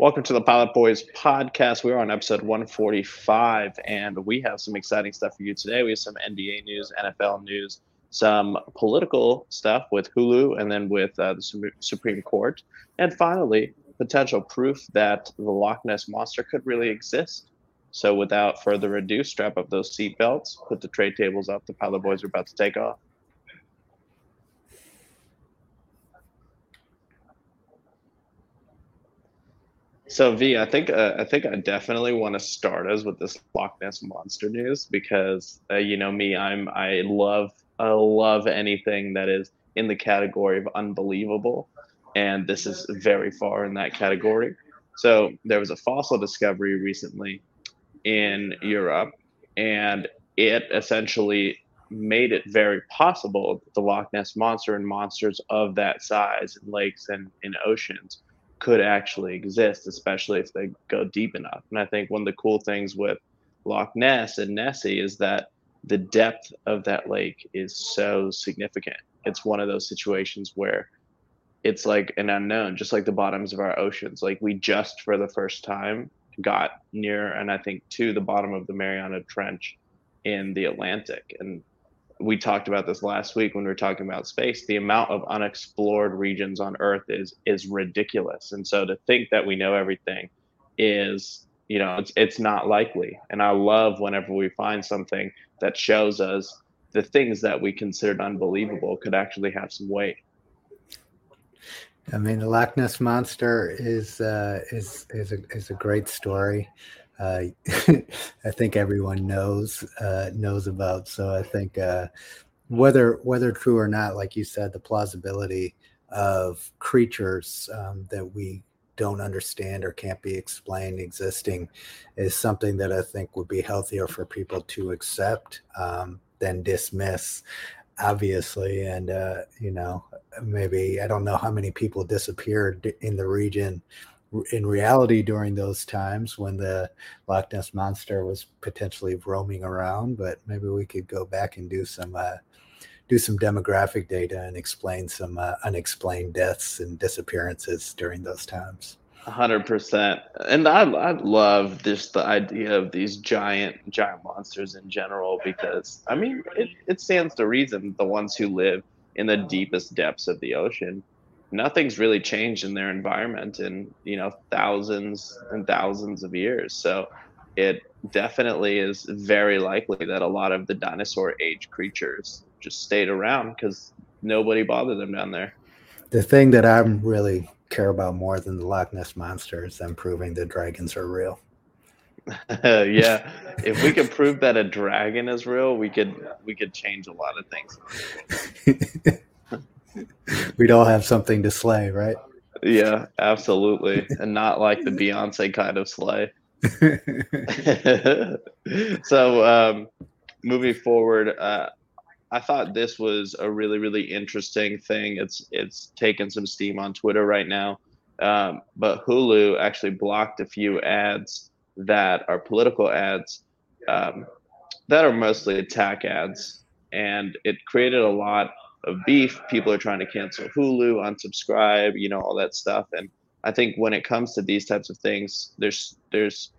Welcome to the Pilot Boys podcast. We're on episode 145, and we have some exciting stuff for you today. We have some NBA news, NFL news, some political stuff with Hulu, and then with uh, the Supreme Court. And finally, potential proof that the Loch Ness Monster could really exist. So, without further ado, strap up those seatbelts, put the tray tables up. The Pilot Boys are about to take off. So V, I think uh, I think I definitely want to start us with this Loch Ness monster news because uh, you know me, I'm I love I love anything that is in the category of unbelievable, and this is very far in that category. So there was a fossil discovery recently in Europe, and it essentially made it very possible that the Loch Ness monster and monsters of that size in lakes and in oceans could actually exist, especially if they go deep enough. And I think one of the cool things with Loch Ness and Nessie is that the depth of that lake is so significant. It's one of those situations where it's like an unknown, just like the bottoms of our oceans. Like we just for the first time got near, and I think to the bottom of the Mariana Trench in the Atlantic. And we talked about this last week when we were talking about space the amount of unexplored regions on earth is is ridiculous. And so to think that we know everything is you know it's it's not likely. And i love whenever we find something that shows us the things that we considered unbelievable could actually have some weight. I mean, the Loch Ness monster is uh, is is a is a great story uh, I think everyone knows uh, knows about. So I think uh, whether whether true or not, like you said, the plausibility of creatures um, that we don't understand or can't be explained existing is something that I think would be healthier for people to accept um, than dismiss obviously and uh, you know maybe i don't know how many people disappeared in the region in reality during those times when the Loch Ness monster was potentially roaming around. But maybe we could go back and do some uh, do some demographic data and explain some uh, unexplained deaths and disappearances during those times. hundred percent, and I I love just the idea of these giant giant monsters in general because I mean it, it stands to reason the ones who live in the deepest depths of the ocean nothing's really changed in their environment in you know thousands and thousands of years. So it definitely is very likely that a lot of the dinosaur age creatures just stayed around because nobody bothered them down there. The thing that i'm really care about more than the loch ness monster is them proving the dragons are real. Yeah if we could prove that a dragon is real we could we could change a lot of things We'd all have something to slay, right? Yeah, absolutely. and not like the Beyonce kind of slay. so, um, moving forward, uh, I thought this was a really, really interesting thing. It's it's taken some steam on Twitter right now. Um, but Hulu actually blocked a few ads that are political ads um, that are mostly attack ads, and it created a lot of beef. People are trying to cancel Hulu, unsubscribe, you know, all that stuff. And I think when it comes to these types of things, there's there's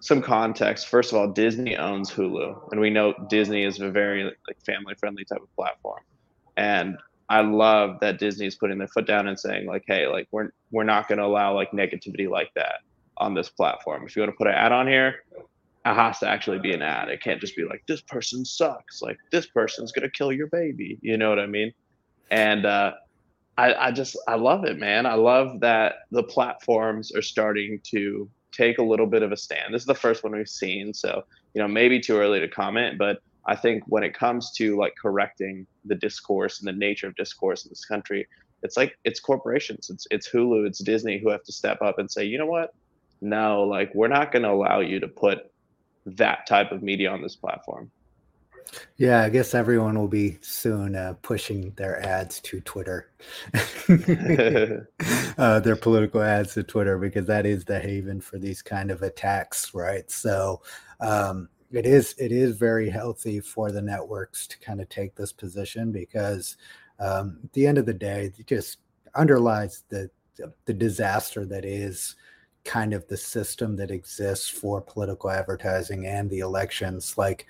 some context. First of all, Disney owns Hulu, and we know Disney is a very like family friendly type of platform. And I love that Disney is putting their foot down and saying like, hey, like we're we're not going to allow like negativity like that on this platform. If you want to put an ad on here, it has to actually be an ad. It can't just be like this person sucks. Like this person's gonna kill your baby. You know what I mean? And uh, I, I just I love it, man. I love that the platforms are starting to take a little bit of a stand. This is the first one we've seen, so you know maybe too early to comment, but I think when it comes to like correcting the discourse and the nature of discourse in this country, it's like it's corporations, it's it's Hulu, it's Disney who have to step up and say, you know what? No, like we're not going to allow you to put that type of media on this platform. Yeah, I guess everyone will be soon uh, pushing their ads to Twitter, uh, their political ads to Twitter, because that is the haven for these kind of attacks, right? So um, it is it is very healthy for the networks to kind of take this position because um, at the end of the day, it just underlies the the disaster that is kind of the system that exists for political advertising and the elections. Like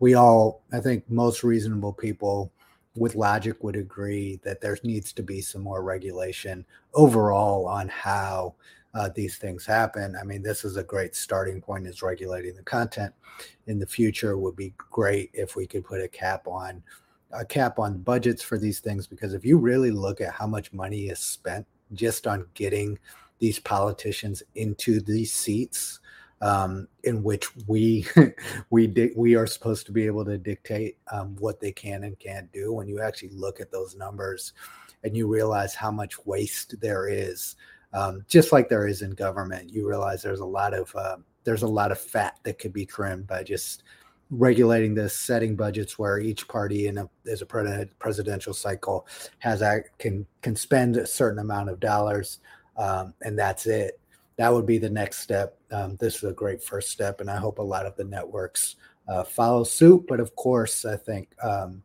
we all, I think most reasonable people with logic would agree that there needs to be some more regulation overall on how uh, these things happen. I mean, this is a great starting point is regulating the content. In the future would be great if we could put a cap on a cap on budgets for these things because if you really look at how much money is spent just on getting these politicians into these seats um, in which we we di- we are supposed to be able to dictate um, what they can and can't do. When you actually look at those numbers, and you realize how much waste there is, um, just like there is in government, you realize there's a lot of uh, there's a lot of fat that could be trimmed by just regulating this, setting budgets where each party in a as a presidential cycle has can can spend a certain amount of dollars, um, and that's it that would be the next step. Um, this is a great first step, and I hope a lot of the networks uh, follow suit. But of course, I think um,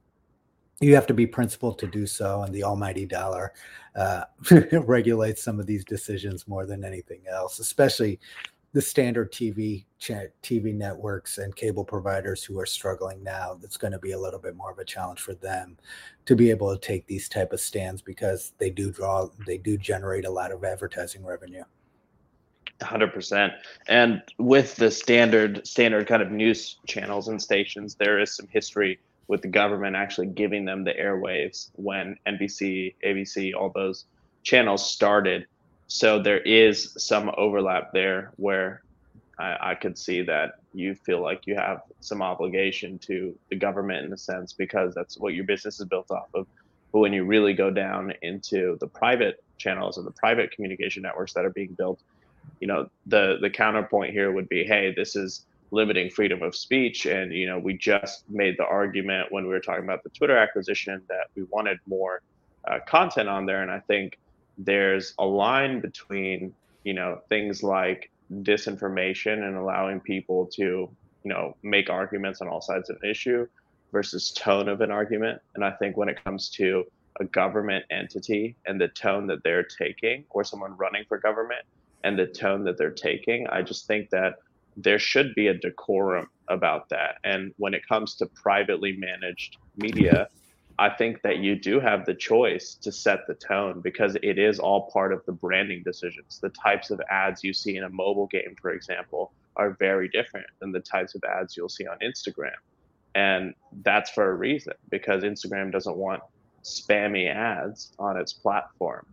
you have to be principled to do so, and the almighty dollar uh, regulates some of these decisions more than anything else, especially the standard TV TV networks and cable providers who are struggling now. That's going to be a little bit more of a challenge for them to be able to take these type of stands because they do draw, they do generate a lot of advertising revenue. 100% and with the standard standard kind of news channels and stations there is some history with the government actually giving them the airwaves when nbc abc all those channels started so there is some overlap there where I, I could see that you feel like you have some obligation to the government in a sense because that's what your business is built off of. But when you really go down into the private channels and the private communication networks that are being built you know the the counterpoint here would be hey this is limiting freedom of speech. And you know we just made the argument when we were talking about the twitter acquisition that we wanted more uh, content on there. And i think there's a line between you know things like disinformation and allowing people to you know make arguments on all sides of an issue versus tone of an argument and i think when it comes to a government entity and the tone that they're taking or someone running for government and the tone that they're taking. I just think that there should be a decorum about that. And when it comes to privately managed media, I think that you do have the choice to set the tone because it is all part of the branding decisions. The types of ads you see in a mobile game, for example, are very different than the types of ads you'll see on Instagram. And that's for a reason because Instagram doesn't want spammy ads on its platform.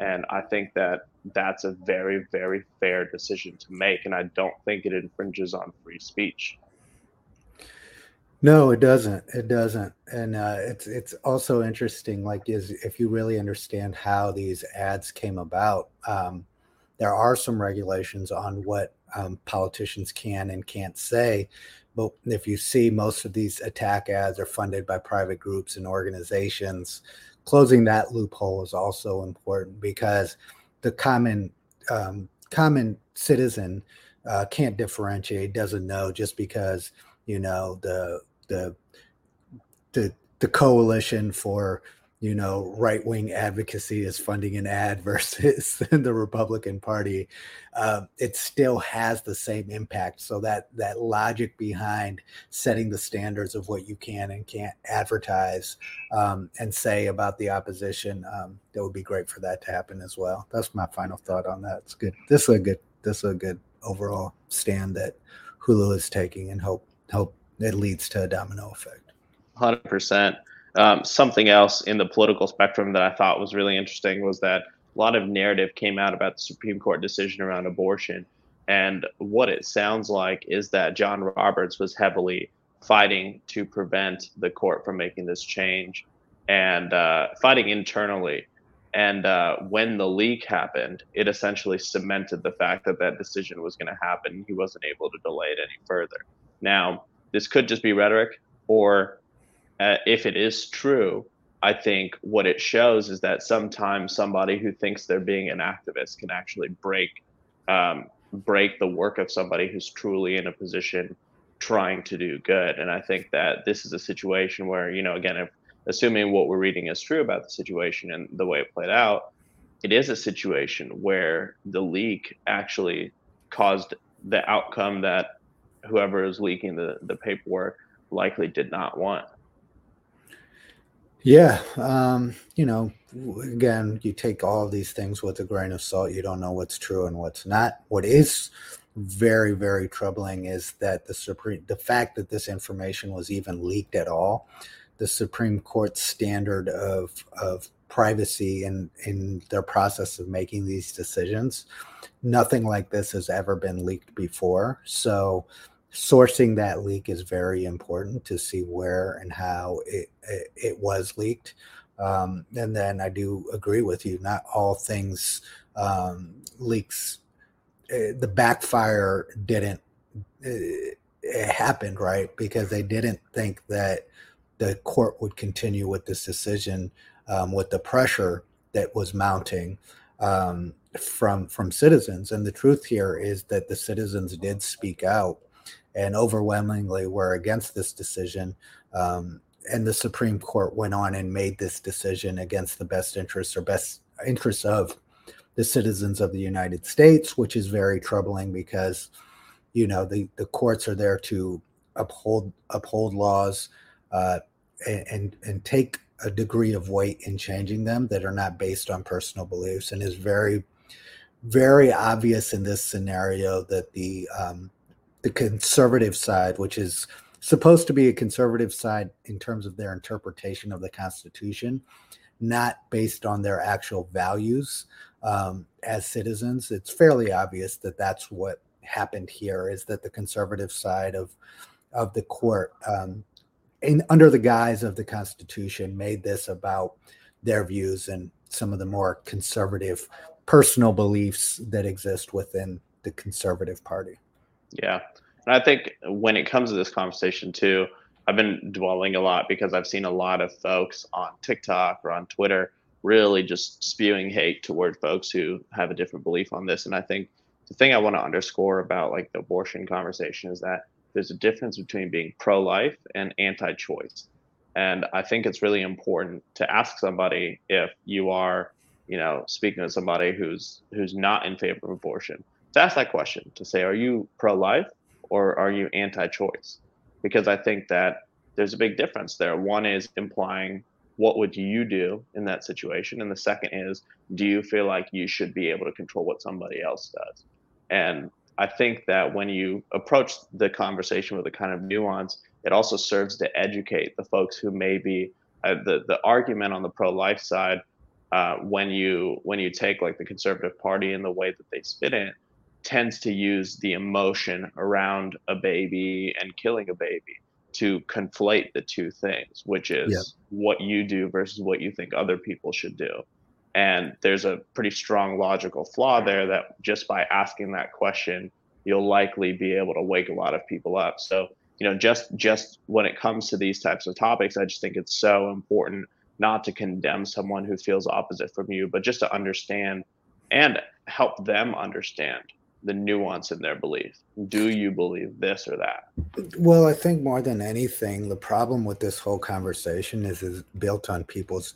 And I think that that's a very, very fair decision to make. And I don't think it infringes on free speech. No, it doesn't. It doesn't. And uh, it's it's also interesting, like is if you really understand how these ads came about, um, there are some regulations on what um, politicians can and can't say. But if you see most of these attack ads are funded by private groups and organizations, closing that loophole is also important because the common um, common citizen uh, can't differentiate, doesn't know just because you know the the the the coalition for you know, right wing advocacy is funding an ad versus the Republican Party, uh, it still has the same impact. So that that logic behind setting the standards of what you can and can't advertise um, and say about the opposition, um, that would be great for that to happen as well. That's my final thought on that. It's good. This is a good. This is a good overall stand that Hulu is taking, and hope hope it leads to a domino effect. Hundred percent. Um, something else in the political spectrum that I thought was really interesting was that a lot of narrative came out about the Supreme Court decision around abortion. And what it sounds like is that John Roberts was heavily fighting to prevent the court from making this change and uh, fighting internally. And uh, when the leak happened, it essentially cemented the fact that that decision was going to happen. He wasn't able to delay it any further. Now, this could just be rhetoric, or uh, if it is true, I think what it shows is that sometimes somebody who thinks they're being an activist can actually break um, break the work of somebody who's truly in a position trying to do good. And I think that this is a situation where, you know, again, if assuming what we're reading is true about the situation and the way it played out, it is a situation where the leak actually caused the outcome that whoever is leaking the, the paperwork likely did not want. Yeah. Um, you know, again, you take all these things with a grain of salt. You don't know what's true and what's not. What is very, very troubling is that the Supreme, the fact that this information was even leaked at all, the Supreme Court's standard of, of privacy in, in their process of making these decisions, nothing like this has ever been leaked before. So, sourcing that leak is very important to see where and how it, it, it was leaked. Um, and then I do agree with you. Not all things um, leaks. Uh, the backfire didn't. Uh, it happened right because they didn't think that the court would continue with this decision um, with the pressure that was mounting um, from from citizens. And the truth here is that the citizens did speak out and overwhelmingly were against this decision. Um, and the Supreme Court went on and made this decision against the best interests or best interests of the citizens of the United States, which is very troubling because, you know, the, the courts are there to uphold uphold laws uh, and and take a degree of weight in changing them that are not based on personal beliefs, and is very very obvious in this scenario that the um, the conservative side, which is supposed to be a conservative side in terms of their interpretation of the Constitution, not based on their actual values um, as citizens. It's fairly obvious that that's what happened here. Is that the conservative side of of the court, um, in under the guise of the Constitution, made this about their views and some of the more conservative personal beliefs that exist within the conservative party. Yeah. And I think when it comes to this conversation too, I've been dwelling a lot because I've seen a lot of folks on TikTok or on Twitter really just spewing hate toward folks who have a different belief on this. And I think the thing I want to underscore about like the abortion conversation is that there's a difference between being pro-life and anti-choice. And I think it's really important to ask somebody if you are, you know, speaking to somebody who's who's not in favor of abortion to ask that question to say, are you pro life or are you anti choice? Because I think that there's a big difference there. One is implying what would you do in that situation? And the second is, do you feel like you should be able to control what somebody else does? And I think that when you approach the conversation with a kind of nuance, it also serves to educate the folks who may be uh, the the argument on the pro life side. Uh, when you when you take like the conservative party and the way that they spit in, tends to use the emotion around a baby and killing a baby to conflate the two things, which is what you do versus what you think other people should do. And there's a pretty strong logical flaw there that just by asking that question, you'll likely be able to wake a lot of people up. So, you know, just just when it comes to these types of topics, I just think it's so important not to condemn someone who feels opposite from you, but just to understand and help them understand the nuance in their belief. Do you believe this or that? Well, I think more than anything, the problem with this whole conversation is is built on people's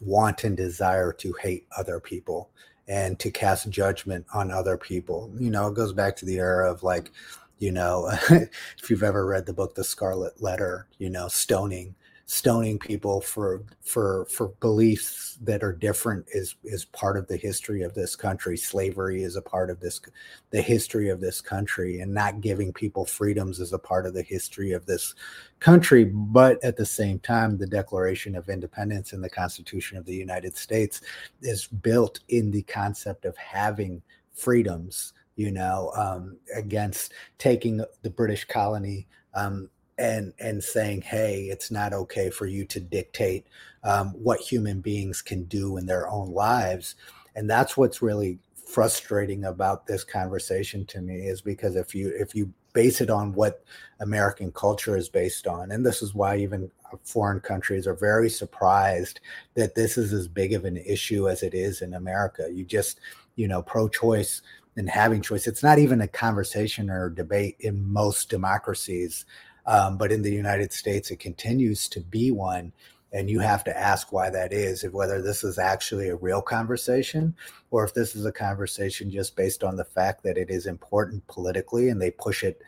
want and desire to hate other people and to cast judgment on other people. You know, it goes back to the era of like, you know, if you've ever read the book The Scarlet Letter, you know, stoning stoning people for for for beliefs that are different is is part of the history of this country. Slavery is a part of this the history of this country and not giving people freedoms is a part of the history of this country. But at the same time the declaration of independence and the constitution of the united states is built in the concept of having freedoms you know um, against taking the british colony um, and and saying hey it's not okay for you to dictate um, what human beings can do in their own lives. And that's what's really frustrating about this conversation to me is because if you if you base it on what american culture is based on and this is why even foreign countries are very surprised that this is as big of an issue as it is in america. You just you know pro-choice and having choice it's not even a conversation or debate in most democracies um, but in the United States, it continues to be one. and you have to ask why that is if whether this is actually a real conversation or if this is a conversation just based on the fact that it is important politically and they push it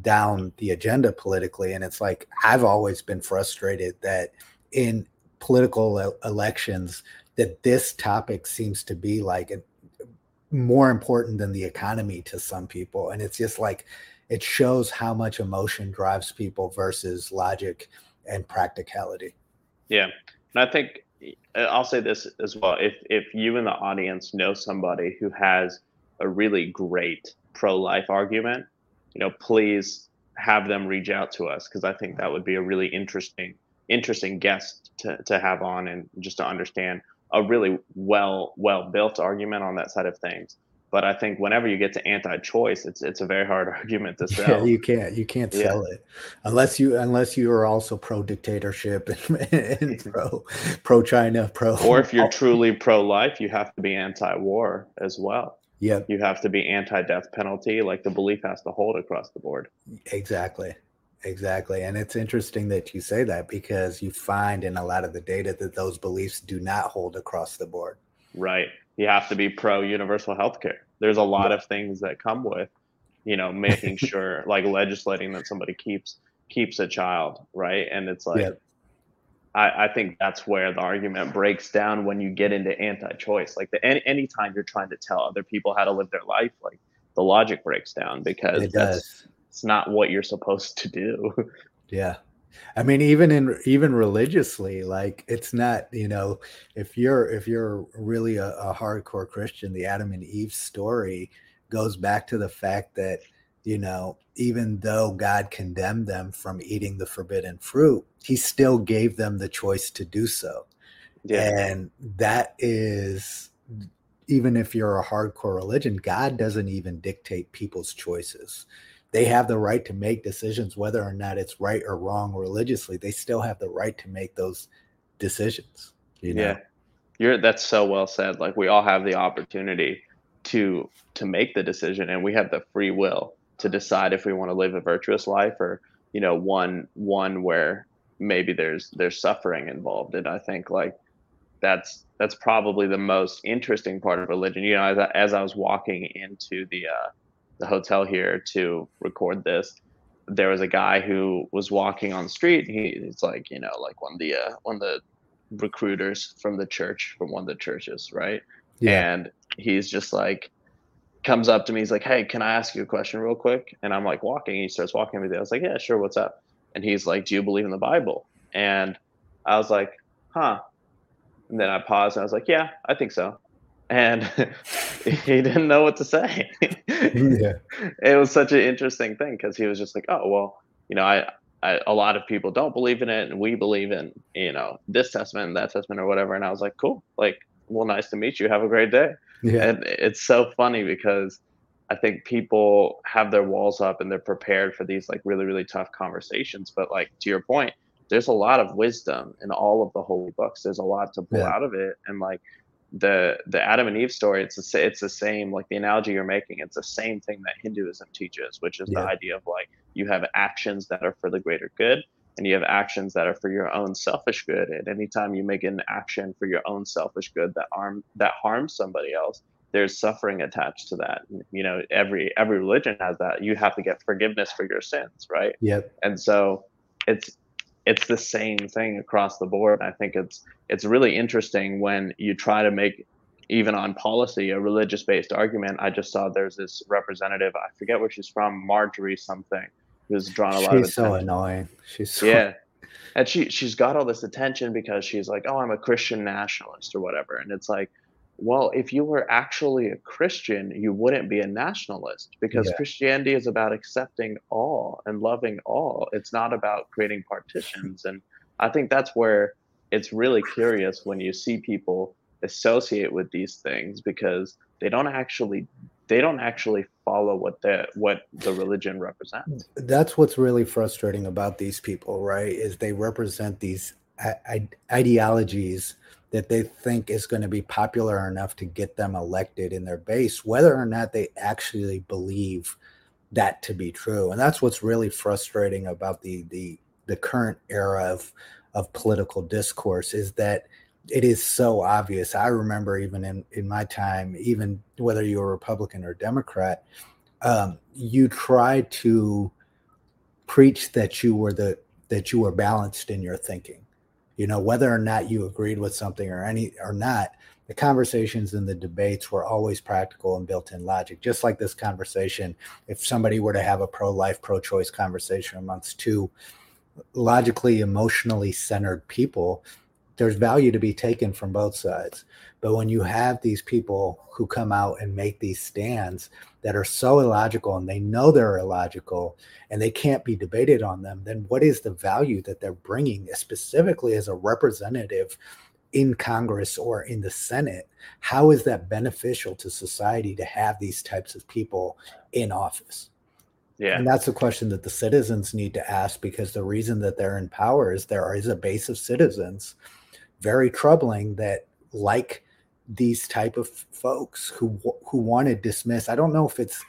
down the agenda politically and it's like i've always been frustrated that in political elections that this topic seems to be like a, more important than the economy to some people and it's just like it shows how much emotion drives people versus logic and practicality. Yeah. And i think uh, i'll say this as well. If if you in the audience know somebody who has a really great pro-life argument you know please have them reach out to us because i think that would be a really interesting interesting guest to, to have on and just to understand a really well well built argument on that side of things but I think whenever you get to anti-choice, it's it's a very hard argument to sell. Yeah, you can't you can't yeah. sell it unless you unless you are also pro dictatorship and, and pro pro China pro. Or if you're truly pro life, you have to be anti-war as well. Yeah, you have to be anti-death penalty. Like the belief has to hold across the board. Exactly. Exactly. And it's interesting that you say that because you find in a lot of the data that those beliefs do not hold across the board. Right you have to be pro universal health care. There's a lot of things that come with, you know, making sure like legislating that somebody keeps keeps a child, right? And it's like yeah. I, I think that's where the argument breaks down when you get into anti-choice. Like the any anytime you're trying to tell other people how to live their life, like the logic breaks down because it that's it's not what you're supposed to do. Yeah. I mean, even in even religiously, like it's not, you know, if you're if you're really a, a hardcore Christian, the Adam and Eve story goes back to the fact that, you know, even though God condemned them from eating the forbidden fruit, he still gave them the choice to do so. Yeah. And that is even if you're a hardcore religion, God doesn't even dictate people's choices they have the right to make decisions whether or not it's right or wrong religiously they still have the right to make those decisions you know? yeah. You're that's so well said like we all have the opportunity to to make the decision and we have the free will to decide if we want to live a virtuous life or you know one one where maybe there's there's suffering involved. And i think like that's that's probably the most interesting part of religion. You know as, as i was walking into the uh the hotel here to record this, there was a guy who was walking on the street. He, he's like, you know, like one of the uh, one of the recruiters from the church, from one of the churches, right? Yeah. And he's just like comes up to me. He's like, "Hey, can I ask you a question real quick?" And I'm like walking. He starts walking with me. I was like, "Yeah, sure. What's up?" And he's like, "Do you believe in the Bible?" And I was like, "Huh." And then I paused and I was like, "Yeah, I think so." And he didn't know what to say. yeah. It was such an interesting thing because he was just like, "Oh, well, you know, I, I, a lot of people don't believe in it, and we believe in, you know, this testament and that testament or whatever." And I was like, "Cool, like, well, nice to meet you. Have a great day." Yeah. And it's so funny because I think people have their walls up and they're prepared for these like really, really tough conversations. But like to your point, there's a lot of wisdom in all of the holy books. There's a lot to pull yeah. out of it, and like the the Adam and Eve story, it's the, it's the same like the analogy you're making. It's the same thing that Hinduism teaches, which is yeah. the idea of like you have actions that are for the greater good, and you have actions that are for your own selfish good. And anytime you make an action for your own selfish good that harm that harms somebody else, there's suffering attached to that. You know, every every religion has that. You have to get forgiveness for your sins, right? Yep. And so it's it's the same thing across the board. I think it's it's really interesting when you try to make even on policy a religious based argument. I just saw there's this representative, I forget where she's from, Marjorie something, who's drawn a she's lot of She's so annoying. She's so Yeah. And she she's got all this attention because she's like, "Oh, I'm a Christian nationalist or whatever." And it's like, well, if you were actually a Christian, you wouldn't be a nationalist because yeah. Christianity is about accepting all and loving all. It's not about creating partitions. And I think that's where it's really curious when you see people associate with these things because they don't actually they don't actually follow what the what the religion represents. That's what's really frustrating about these people, right? Is they represent these ideologies that they think is going to be popular enough to get them elected in their base, whether or not they actually believe that to be true. And that's what's really frustrating about the the the current era of of political discourse is that it is so obvious. I remember even in, in my time, even whether you're a Republican or Democrat, um, you try to preach that you were the that you were balanced in your thinking. You know, whether or not you agreed with something or any or not, the conversations and the debates were always practical and built in logic. Just like this conversation, if somebody were to have a pro-life, pro-choice conversation amongst two logically, emotionally centered people, there's value to be taken from both sides. But when you have these people who come out and make these stands that are so illogical and they know they're illogical and they can't be debated on them, then what is the value that they're bringing specifically as a representative in Congress or in the Senate? How is that beneficial to society to have these types of people in office? Yeah. And that's a question that the citizens need to ask because the reason that they're in power is there is a base of citizens very troubling that like these type of folks who who want to dismiss i don't know if it's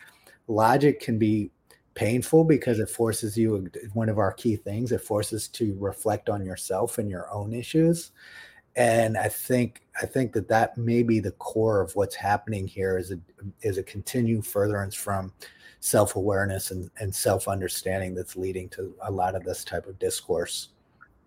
logic can be painful because it forces you one of our key things it forces to reflect on yourself and your own issues. And i think i think that that may be the core of what's happening here is a is a continued furtherance from self-awareness and, and self-understanding that's leading to a lot of this type of discourse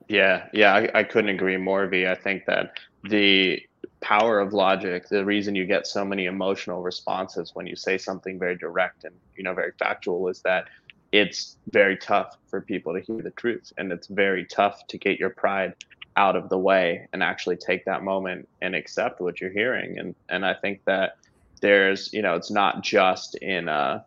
yeah, yeah, I, I couldn't agree more, V. I think that the power of logic, the reason you get so many emotional responses when you say something very direct and you know very factual is that it's very tough for people to hear the truth and it's very tough to get your pride out of the way and actually take that moment and accept what you're hearing and and I think that there's you know it's not just in uh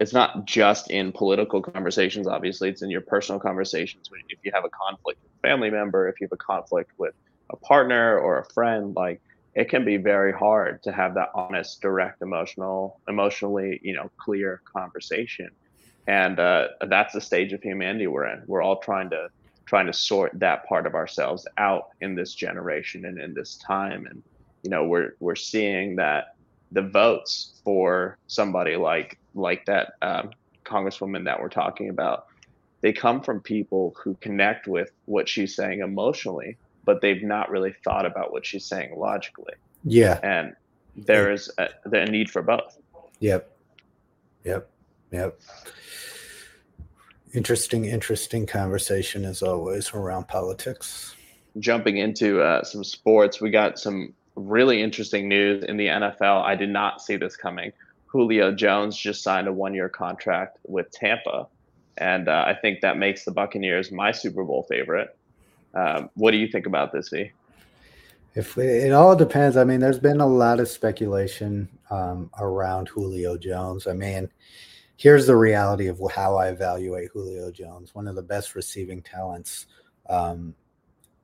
it's not just in political conversations obviously it's in your personal conversations if you have a conflict family member if you have a conflict with a partner or a friend like it can be very hard to have that honest direct emotional emotionally you know clear conversation. And uh, that's the stage of humanity we're in. We're all trying to trying to sort that part of ourselves out in this generation and in this time. And you know we're we're seeing that the votes for somebody like like that um, congresswoman that we're talking about they come from people who connect with what she's saying emotionally but they've not really thought about what she's saying logically. Yeah. And there is a, a need for both. Yep. Yep. Yep. Interesting interesting conversation as always around politics. Jumping into uh, some sports we got some really interesting news in the NFL. I did not see this coming. Julio Jones just signed a one year contract with Tampa. And uh, I think that makes the Buccaneers my Super Bowl favorite. Um, what do you think about this, V? If it all depends. I mean, there's been a lot of speculation um, around Julio Jones. I mean, here's the reality of how I evaluate Julio Jones, one of the best receiving talents um,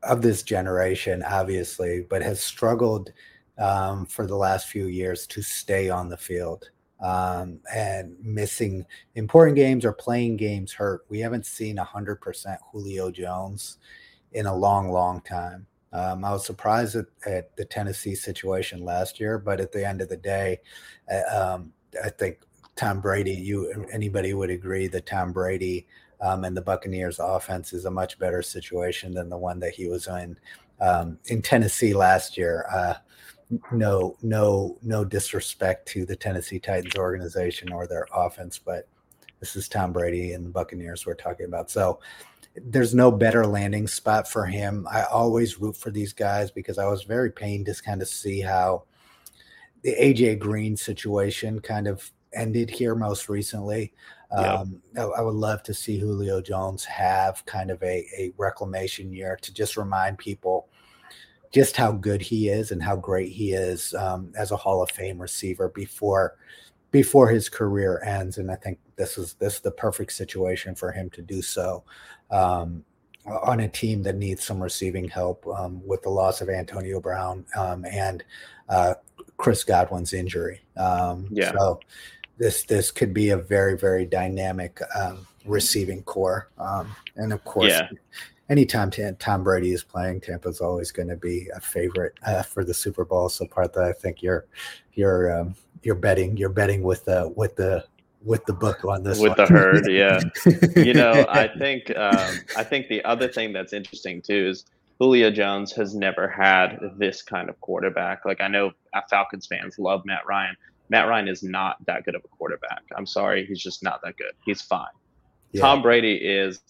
of this generation, obviously, but has struggled um, for the last few years to stay on the field um, and missing important games or playing games hurt. We haven't seen 100% Julio Jones in a long, long time. Um, I was surprised at, at, the Tennessee situation last year, but at the end of the day, uh, um, I think Tom Brady, you anybody would agree that Tom Brady um, and the Buccaneers offense is a much better situation than the one that he was in um, in Tennessee last year. Uh, no, no, no disrespect to the Tennessee Titans organization or their offense, but this is Tom Brady and the Buccaneers we're talking about. So there's no better landing spot for him. I always root for these guys because I was very pained to kind of see how the AJ Green situation kind of ended here most recently. Um, I, I, would love to see Julio Jones have kind of a, a reclamation year to just remind people just how good he is and how great he is um, as a Hall of Fame receiver before before his career ends. And I think this is this is the perfect situation for him to do so um, on a team that needs some receiving help um, with the loss of Antonio Brown um, and uh, Chris Godwin's injury. Um, yeah. So this this could be a very very dynamic um, receiving corps, um, and of course, yeah. Anytime Tom Brady is playing, Tampa is always going to be a favorite uh, for the Super Bowl. So, Partha, I think you're you're um, you're betting you're betting with the with the with the book on this with one. the herd yeah you know i think um, i think the other thing that's interesting too is julio jones has never had this kind of quarterback like i know falcons fans love matt ryan matt ryan is not that good of a quarterback i'm sorry he's just not that good he's fine yeah. tom brady is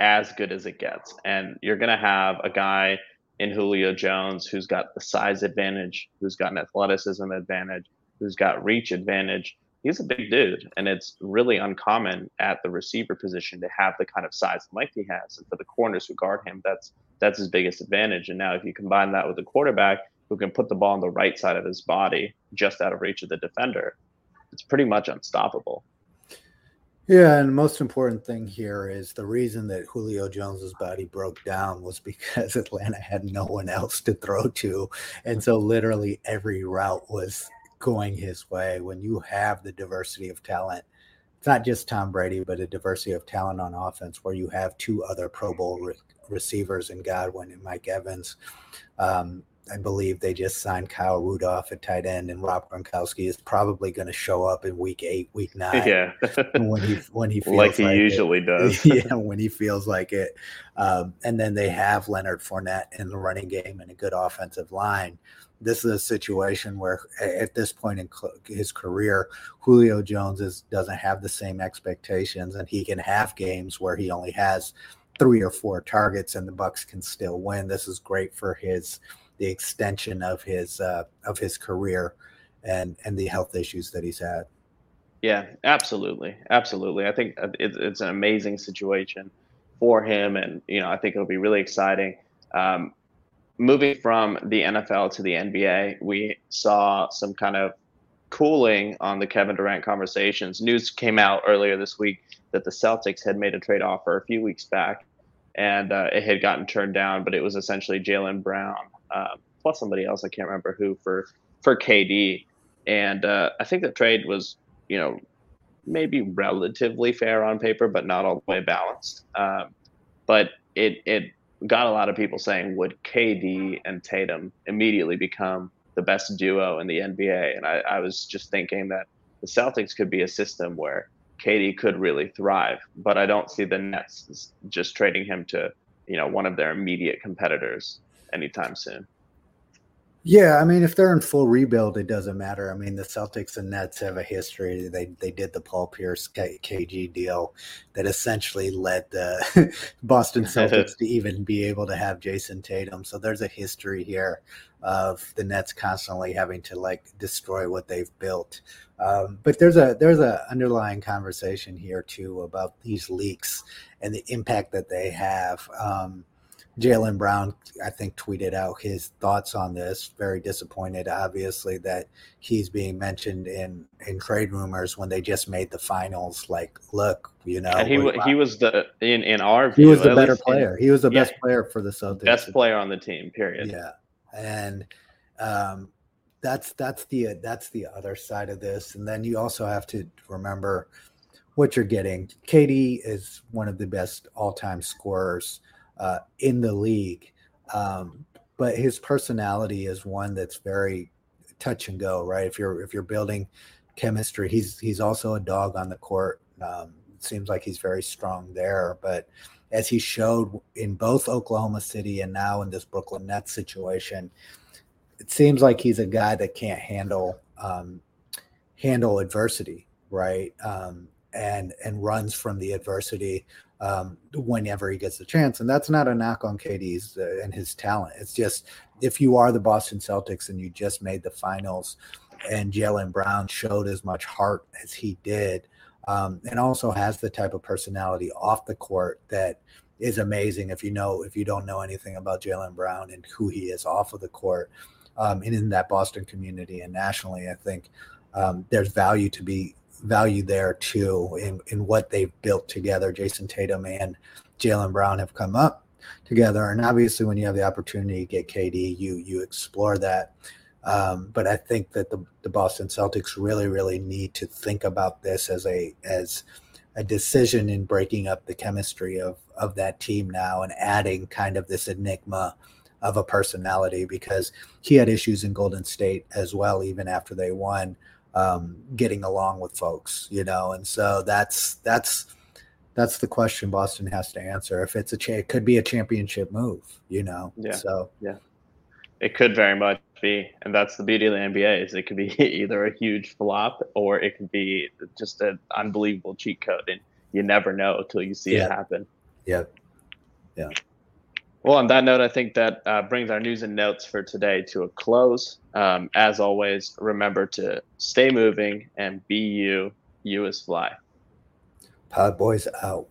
as good as it gets and you're going to have a guy in julio jones who's got the size advantage who's got an athleticism advantage who's got reach advantage he's a big dude, and it's really uncommon at the receiver position to have the kind of size and length he has. And for the corners who guard him, that's that's his biggest advantage. And now if you combine that with a quarterback who can put the ball on the right side of his body, just out of reach of the defender, it's pretty much unstoppable. Yeah, and the most important thing here is the reason that Julio Jones's body broke down was because Atlanta had no one else to throw to. And so literally every route was going his way when you have the diversity of talent. It's not just Tom Brady, but a diversity of talent on offense where you have two other Pro Bowl re- receivers in Godwin and Mike Evans. Um, I believe they just signed Kyle Rudolph at tight end, and Rob Gronkowski is probably going to show up in week eight, week nine. Yeah, when he when he feels like he like usually it. does. yeah, when he feels like it. Um, and then they have Leonard Fournette in the running game and a good offensive line this is a situation where at this point in his career, Julio Jones is, doesn't have the same expectations, and he can have games where he only has three or four targets, and the Bucs can still win. This is great for his the extension of his uh, of his career and and the health issues that he's had. Yeah, absolutely, absolutely. I think uh, it's, it's an amazing situation for him, and you know I think it'll be really exciting. Um, moving from the NFL to the NBA, we saw some kind of cooling on the Kevin Durant conversations. News came out earlier this week that the Celtics had made a trade offer a few weeks back, and uh, it had gotten turned down. But it was essentially Jaylen Brown uh, plus somebody else I can't remember who for for KD, and uh, I think the trade was you know maybe relatively fair on paper, but not all the way balanced. Um, but it it got a lot of people saying, would KD and Tatum immediately become the best duo in the NBA? And I, I was just thinking that the Celtics could be a system where KD could really thrive, but I don't see the Nets just trading him to, you know, one of their immediate competitors anytime soon. Yeah, I mean, if they're in full rebuild, it doesn't matter. I mean, the Celtics and Nets have a history. They they did the Paul Pierce KG deal that essentially led the Boston Celtics to even be able to have Jayson Tatum. So there's a history here of the Nets constantly having to like destroy what they've built. Um, but there's a there's a underlying conversation here too about these leaks and the impact that they have. Um, Jaylen Brown, I think, tweeted out his thoughts on this. Very disappointed, obviously, that he's being mentioned in in trade rumors when they just made the finals. Like, look, you know, and he he was the in in our view, he was the better player. In, he was the yeah, best player for the Celtics. Best player on the team. Period. Yeah, and um, that's that's the that's the other side of this. And then you also have to remember what you're getting. KD is one of the best all time scorers uh, in the league. Um, but his personality is one that's very touch and go, right? If you're if you're building chemistry, he's he's also a dog on the court. Um, it seems like he's very strong there, but as he showed in both Oklahoma City and now in this Brooklyn Nets situation, it seems like he's a guy that can't handle um, handle adversity, right? Um, and and runs from the adversity um, whenever he gets the chance. And that's not a knock on KD's uh, and his talent. It's just if you are the Boston Celtics and you just made the finals, and Jaylen Brown showed as much heart as he did, um, and also has the type of personality off the court that is amazing. If you know, if you don't know anything about Jaylen Brown and who he is off of the court, um, and in that Boston community and nationally, I think um, there's value to be value there too in, in what they've built together. Jayson Tatum and Jaylen Brown have come up together. And obviously when you have the opportunity to get KD, you you explore that. Um, but I think that the, the Boston Celtics really, really need to think about this as a as a decision in breaking up the chemistry of of that team now and adding kind of this enigma of a personality because he had issues in Golden State as well, even after they won um, getting along with folks, you know, and so that's that's that's the question Boston has to answer. If it's a cha- it could be a championship move, you know. Yeah. So yeah, it could very much be, and that's the beauty of the NBA is it could be either a huge flop or it could be just an unbelievable cheat code, and you never know until you see Yeah. it happen. yeah, yeah. Well, on that note, I think that uh, brings our news and notes for today to a close. Um, as always, remember to stay moving and be you. You is fly. Pod boys out.